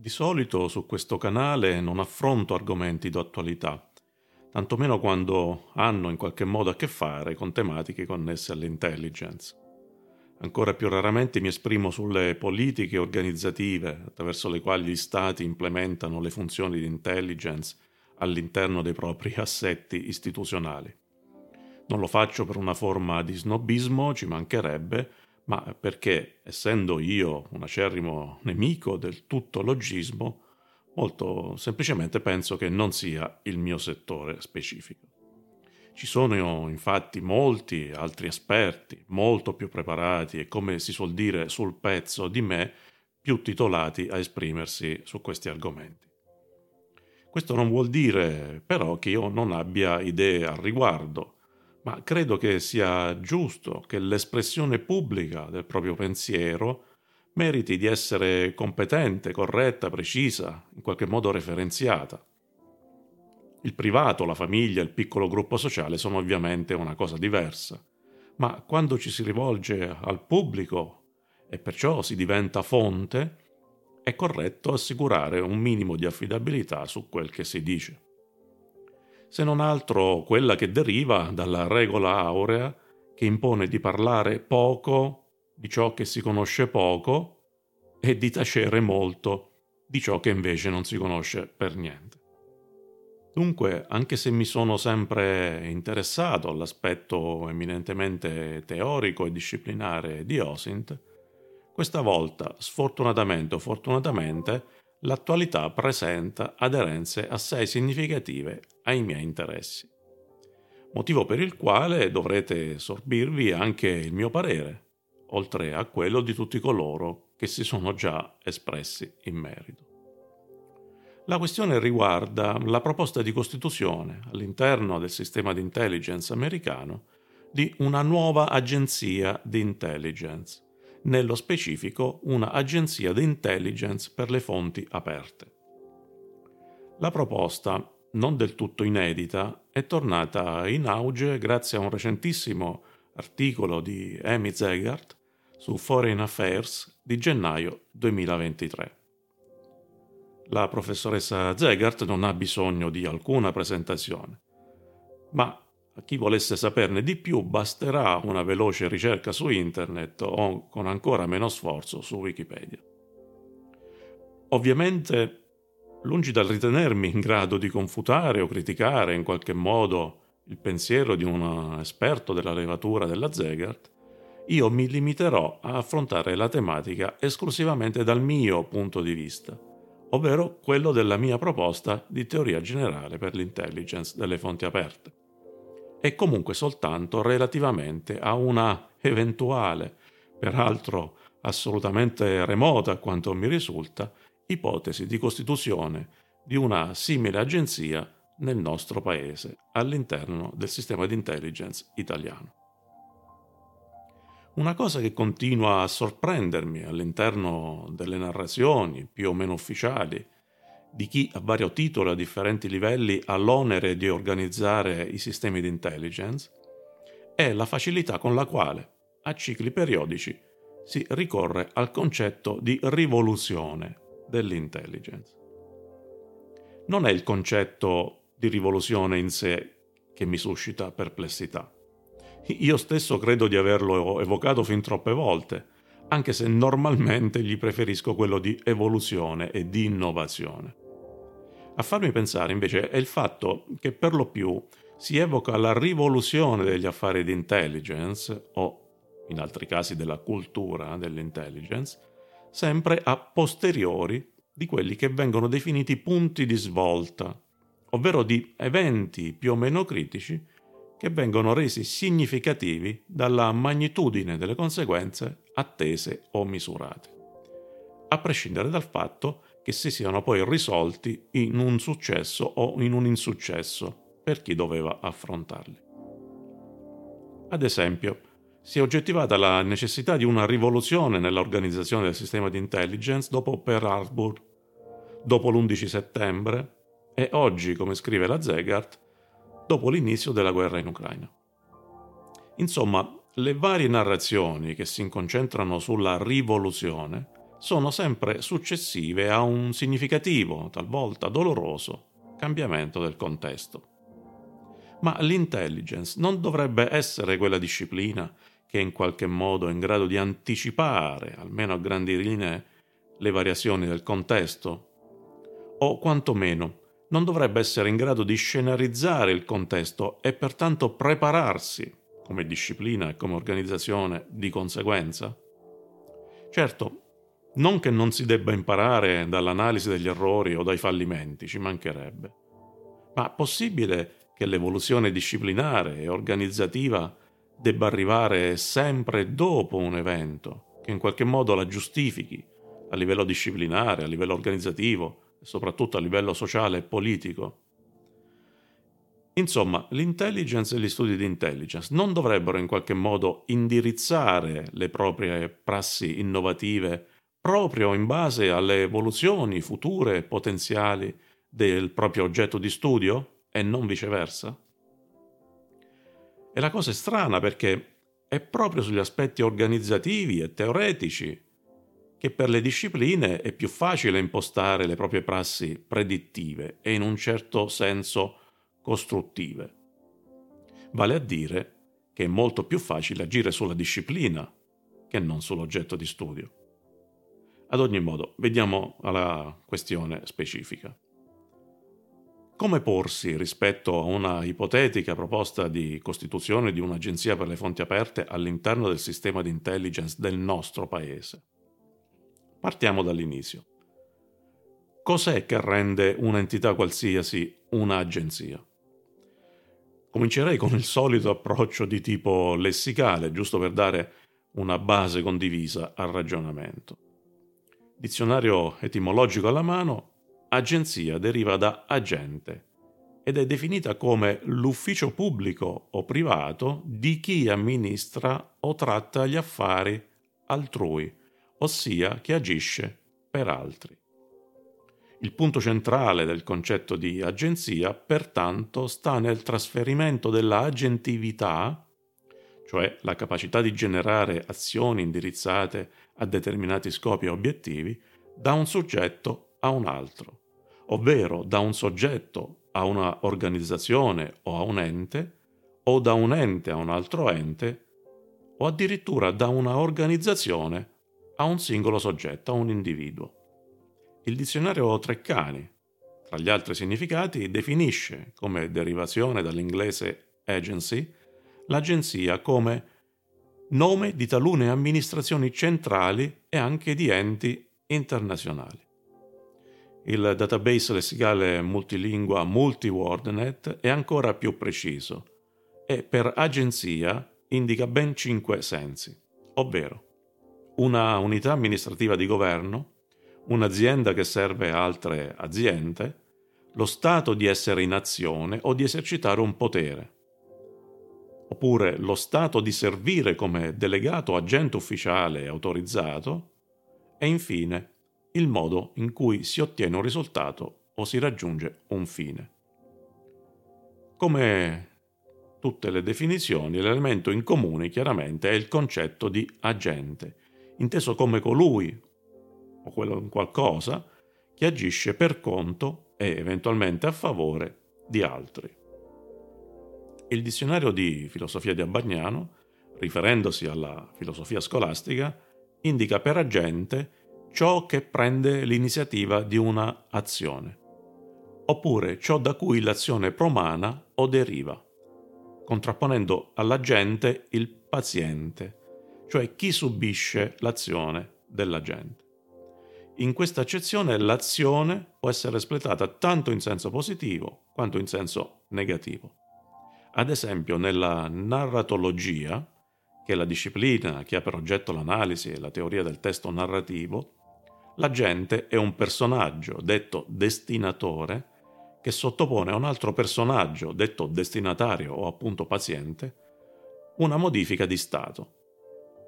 Di solito su questo canale non affronto argomenti d'attualità, tantomeno quando hanno in qualche modo a che fare con tematiche connesse all'intelligence. Ancora più raramente mi esprimo sulle politiche organizzative attraverso le quali gli stati implementano le funzioni di intelligence all'interno dei propri assetti istituzionali. Non lo faccio per una forma di snobismo, ci mancherebbe, ma perché, essendo io un acerrimo nemico del tutto logismo, molto semplicemente penso che non sia il mio settore specifico. Ci sono infatti molti altri esperti, molto più preparati e, come si suol dire, sul pezzo di me, più titolati a esprimersi su questi argomenti. Questo non vuol dire però che io non abbia idee al riguardo, ma credo che sia giusto che l'espressione pubblica del proprio pensiero meriti di essere competente, corretta, precisa, in qualche modo referenziata. Il privato, la famiglia, il piccolo gruppo sociale sono ovviamente una cosa diversa, ma quando ci si rivolge al pubblico e perciò si diventa fonte, è corretto assicurare un minimo di affidabilità su quel che si dice se non altro quella che deriva dalla regola aurea che impone di parlare poco di ciò che si conosce poco e di tacere molto di ciò che invece non si conosce per niente. Dunque, anche se mi sono sempre interessato all'aspetto eminentemente teorico e disciplinare di OSINT, questa volta, sfortunatamente o fortunatamente, l'attualità presenta aderenze assai significative ai miei interessi. Motivo per il quale dovrete sorbirvi anche il mio parere, oltre a quello di tutti coloro che si sono già espressi in merito. La questione riguarda la proposta di costituzione all'interno del sistema di intelligence americano di una nuova agenzia di intelligence nello specifico una agenzia di intelligence per le fonti aperte. La proposta, non del tutto inedita, è tornata in auge grazie a un recentissimo articolo di Amy Zegart su Foreign Affairs di gennaio 2023. La professoressa Zegart non ha bisogno di alcuna presentazione, ma a chi volesse saperne di più basterà una veloce ricerca su internet o con ancora meno sforzo su Wikipedia. Ovviamente, lungi dal ritenermi in grado di confutare o criticare in qualche modo il pensiero di un esperto della levatura della Zegart, io mi limiterò a affrontare la tematica esclusivamente dal mio punto di vista, ovvero quello della mia proposta di teoria generale per l'intelligence delle fonti aperte e comunque soltanto relativamente a una eventuale, peraltro assolutamente remota a quanto mi risulta, ipotesi di costituzione di una simile agenzia nel nostro paese all'interno del sistema di intelligence italiano. Una cosa che continua a sorprendermi all'interno delle narrazioni più o meno ufficiali di chi a vario titolo a differenti livelli ha l'onere di organizzare i sistemi di intelligence è la facilità con la quale, a cicli periodici, si ricorre al concetto di rivoluzione dell'intelligence. Non è il concetto di rivoluzione in sé che mi suscita perplessità. Io stesso credo di averlo evocato fin troppe volte, anche se normalmente gli preferisco quello di evoluzione e di innovazione. A farmi pensare invece è il fatto che per lo più si evoca la rivoluzione degli affari di intelligence o in altri casi della cultura dell'intelligence, sempre a posteriori di quelli che vengono definiti punti di svolta, ovvero di eventi più o meno critici che vengono resi significativi dalla magnitudine delle conseguenze attese o misurate, a prescindere dal fatto che si siano poi risolti in un successo o in un insuccesso per chi doveva affrontarli. Ad esempio, si è oggettivata la necessità di una rivoluzione nell'organizzazione del sistema di intelligence dopo Pearl Harbor, dopo l'11 settembre e oggi, come scrive la Zegart, dopo l'inizio della guerra in Ucraina. Insomma, le varie narrazioni che si concentrano sulla rivoluzione sono sempre successive a un significativo, talvolta doloroso, cambiamento del contesto. Ma l'intelligence non dovrebbe essere quella disciplina che in qualche modo è in grado di anticipare, almeno a grandi linee, le variazioni del contesto? O quantomeno non dovrebbe essere in grado di scenarizzare il contesto e pertanto prepararsi, come disciplina e come organizzazione, di conseguenza? Certo, non che non si debba imparare dall'analisi degli errori o dai fallimenti, ci mancherebbe. Ma possibile che l'evoluzione disciplinare e organizzativa debba arrivare sempre dopo un evento, che in qualche modo la giustifichi a livello disciplinare, a livello organizzativo e soprattutto a livello sociale e politico? Insomma, l'intelligence e gli studi di intelligence non dovrebbero in qualche modo indirizzare le proprie prassi innovative proprio in base alle evoluzioni future e potenziali del proprio oggetto di studio e non viceversa? E la cosa è strana perché è proprio sugli aspetti organizzativi e teoretici che per le discipline è più facile impostare le proprie prassi predittive e in un certo senso costruttive. Vale a dire che è molto più facile agire sulla disciplina che non sull'oggetto di studio. Ad ogni modo, vediamo alla questione specifica. Come porsi rispetto a una ipotetica proposta di costituzione di un'agenzia per le fonti aperte all'interno del sistema di intelligence del nostro paese? Partiamo dall'inizio. Cos'è che rende un'entità qualsiasi un'agenzia? Comincerei con il solito approccio di tipo lessicale, giusto per dare una base condivisa al ragionamento. Dizionario etimologico alla mano, agenzia deriva da agente ed è definita come l'ufficio pubblico o privato di chi amministra o tratta gli affari altrui, ossia che agisce per altri. Il punto centrale del concetto di agenzia, pertanto, sta nel trasferimento della agentività, cioè la capacità di generare azioni indirizzate a determinati scopi e obiettivi da un soggetto a un altro, ovvero da un soggetto a una organizzazione o a un ente, o da un ente a un altro ente, o addirittura da una organizzazione a un singolo soggetto, a un individuo. Il dizionario Treccani, tra gli altri significati, definisce come derivazione dall'inglese agency l'agenzia come nome di talune amministrazioni centrali e anche di enti internazionali. Il database lessicale multilingua MultiWordNet è ancora più preciso e per agenzia indica ben cinque sensi, ovvero una unità amministrativa di governo, un'azienda che serve altre aziende, lo stato di essere in azione o di esercitare un potere, oppure lo stato di servire come delegato agente ufficiale autorizzato e infine il modo in cui si ottiene un risultato o si raggiunge un fine. Come tutte le definizioni, l'elemento in comune chiaramente è il concetto di agente, inteso come colui o quello qualcosa che agisce per conto e eventualmente a favore di altri. Il dizionario di filosofia di Abbagnano, riferendosi alla filosofia scolastica, indica per agente ciò che prende l'iniziativa di una azione, oppure ciò da cui l'azione promana o deriva, contrapponendo all'agente il paziente, cioè chi subisce l'azione dell'agente. In questa accezione l'azione può essere espletata tanto in senso positivo quanto in senso negativo. Ad esempio, nella narratologia, che è la disciplina che ha per oggetto l'analisi e la teoria del testo narrativo, l'agente è un personaggio, detto destinatore, che sottopone a un altro personaggio, detto destinatario o appunto paziente, una modifica di stato,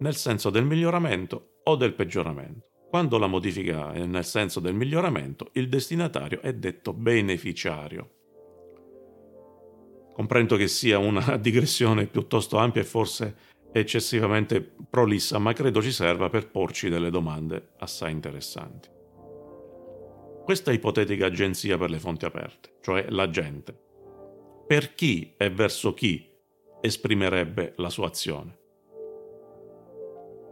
nel senso del miglioramento o del peggioramento. Quando la modifica è nel senso del miglioramento, il destinatario è detto beneficiario. Comprendo che sia una digressione piuttosto ampia e forse eccessivamente prolissa, ma credo ci serva per porci delle domande assai interessanti. Questa ipotetica agenzia per le fonti aperte, cioè l'agente, per chi e verso chi esprimerebbe la sua azione?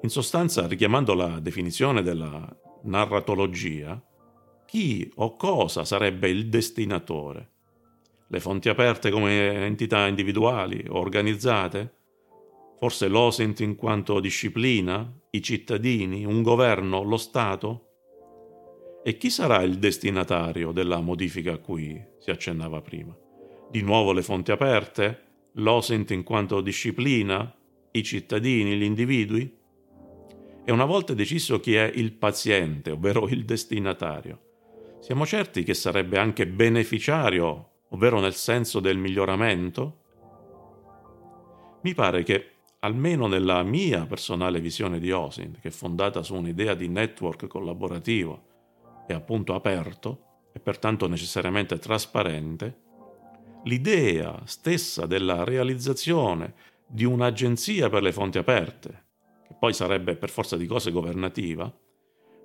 In sostanza, richiamando la definizione della narratologia, chi o cosa sarebbe il destinatore? Le fonti aperte come entità individuali o organizzate? Forse l'OSINT in quanto disciplina? I cittadini? Un governo? Lo Stato? E chi sarà il destinatario della modifica a cui si accennava prima? Di nuovo le fonti aperte? L'OSINT in quanto disciplina? I cittadini? Gli individui? E una volta deciso chi è il paziente, ovvero il destinatario, siamo certi che sarebbe anche beneficiario, ovvero nel senso del miglioramento? Mi pare che, almeno nella mia personale visione di OSINT, che è fondata su un'idea di network collaborativo e appunto aperto, e pertanto necessariamente trasparente, l'idea stessa della realizzazione di un'agenzia per le fonti aperte, che poi sarebbe per forza di cose governativa,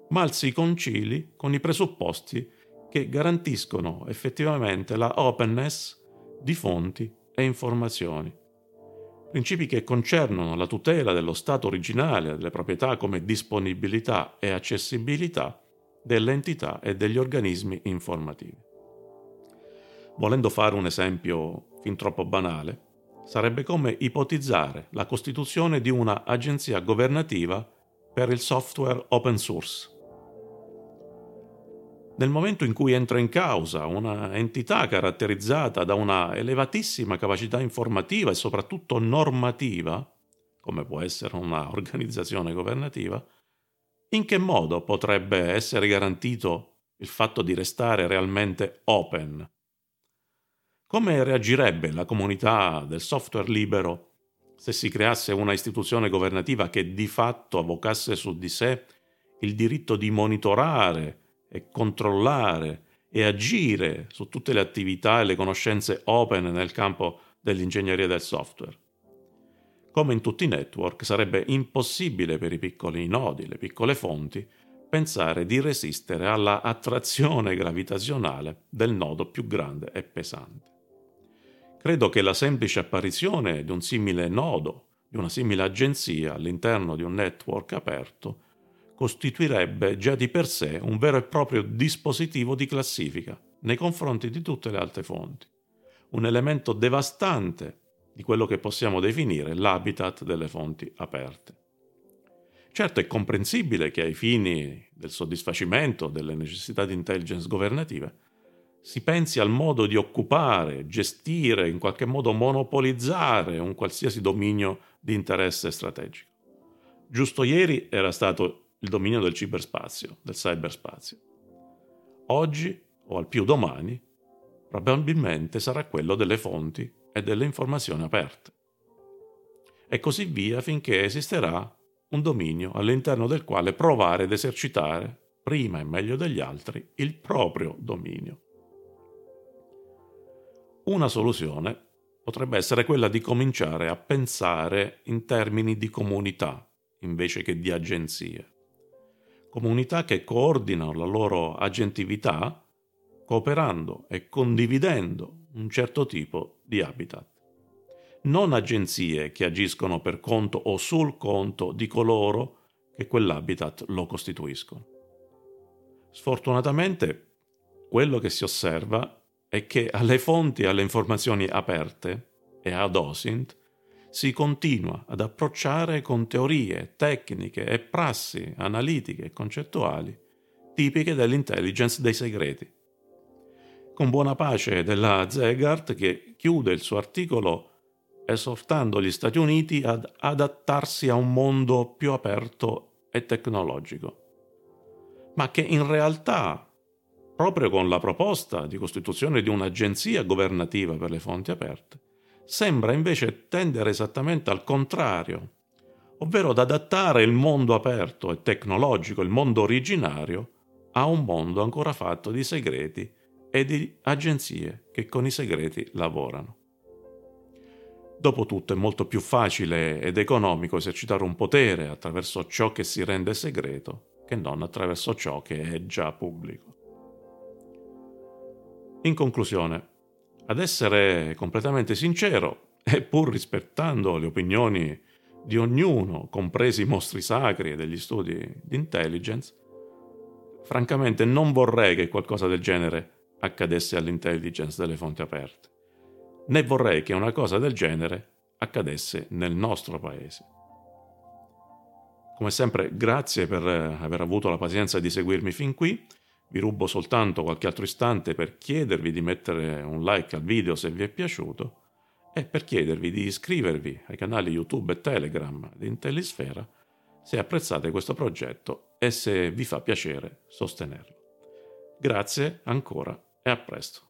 mal si concili con i presupposti che garantiscono effettivamente la openness di fonti e informazioni. Principi che concernono la tutela dello stato originale delle proprietà come disponibilità e accessibilità delle entità e degli organismi informativi. Volendo fare un esempio fin troppo banale, sarebbe come ipotizzare la costituzione di una agenzia governativa per il software open source. Nel momento in cui entra in causa una entità caratterizzata da una elevatissima capacità informativa e soprattutto normativa, come può essere una organizzazione governativa, in che modo potrebbe essere garantito il fatto di restare realmente open? Come reagirebbe la comunità del software libero se si creasse una istituzione governativa che di fatto avvocasse su di sé il diritto di monitorare e controllare e agire su tutte le attività e le conoscenze open nel campo dell'ingegneria del software? Come in tutti i network sarebbe impossibile per i piccoli nodi, le piccole fonti, pensare di resistere alla attrazione gravitazionale del nodo più grande e pesante. Credo che la semplice apparizione di un simile nodo, di una simile agenzia all'interno di un network aperto, costituirebbe già di per sé un vero e proprio dispositivo di classifica nei confronti di tutte le altre fonti, un elemento devastante di quello che possiamo definire l'habitat delle fonti aperte. Certo è comprensibile che ai fini del soddisfacimento delle necessità di intelligence governative si pensi al modo di occupare, gestire, in qualche modo monopolizzare un qualsiasi dominio di interesse strategico. Giusto ieri era stato il dominio del ciberspazio, del cyberspazio. Oggi, o al più domani, probabilmente sarà quello delle fonti e delle informazioni aperte. E così via finché esisterà un dominio all'interno del quale provare ed esercitare, prima e meglio degli altri, il proprio dominio. Una soluzione potrebbe essere quella di cominciare a pensare in termini di comunità invece che di agenzie. Comunità che coordinano la loro agentività cooperando e condividendo un certo tipo di habitat. Non agenzie che agiscono per conto o sul conto di coloro che quell'habitat lo costituiscono. Sfortunatamente, quello che si osserva è che alle fonti e alle informazioni aperte e ad OSINT si continua ad approcciare con teorie, tecniche e prassi analitiche e concettuali tipiche dell'intelligence dei segreti. Con buona pace della Zegart che chiude il suo articolo esortando gli Stati Uniti ad adattarsi a un mondo più aperto e tecnologico, ma che in realtà proprio con la proposta di costituzione di un'agenzia governativa per le fonti aperte, sembra invece tendere esattamente al contrario, ovvero ad adattare il mondo aperto e tecnologico, il mondo originario, a un mondo ancora fatto di segreti e di agenzie che con i segreti lavorano. Dopotutto è molto più facile ed economico esercitare un potere attraverso ciò che si rende segreto che non attraverso ciò che è già pubblico. In conclusione, ad essere completamente sincero, e pur rispettando le opinioni di ognuno, compresi i mostri sacri e degli studi di intelligence, francamente non vorrei che qualcosa del genere accadesse all'intelligence delle fonti aperte, né vorrei che una cosa del genere accadesse nel nostro paese. Come sempre, grazie per aver avuto la pazienza di seguirmi fin qui. Vi rubo soltanto qualche altro istante per chiedervi di mettere un like al video se vi è piaciuto e per chiedervi di iscrivervi ai canali YouTube e Telegram di Intellisfera se apprezzate questo progetto e se vi fa piacere sostenerlo. Grazie ancora e a presto.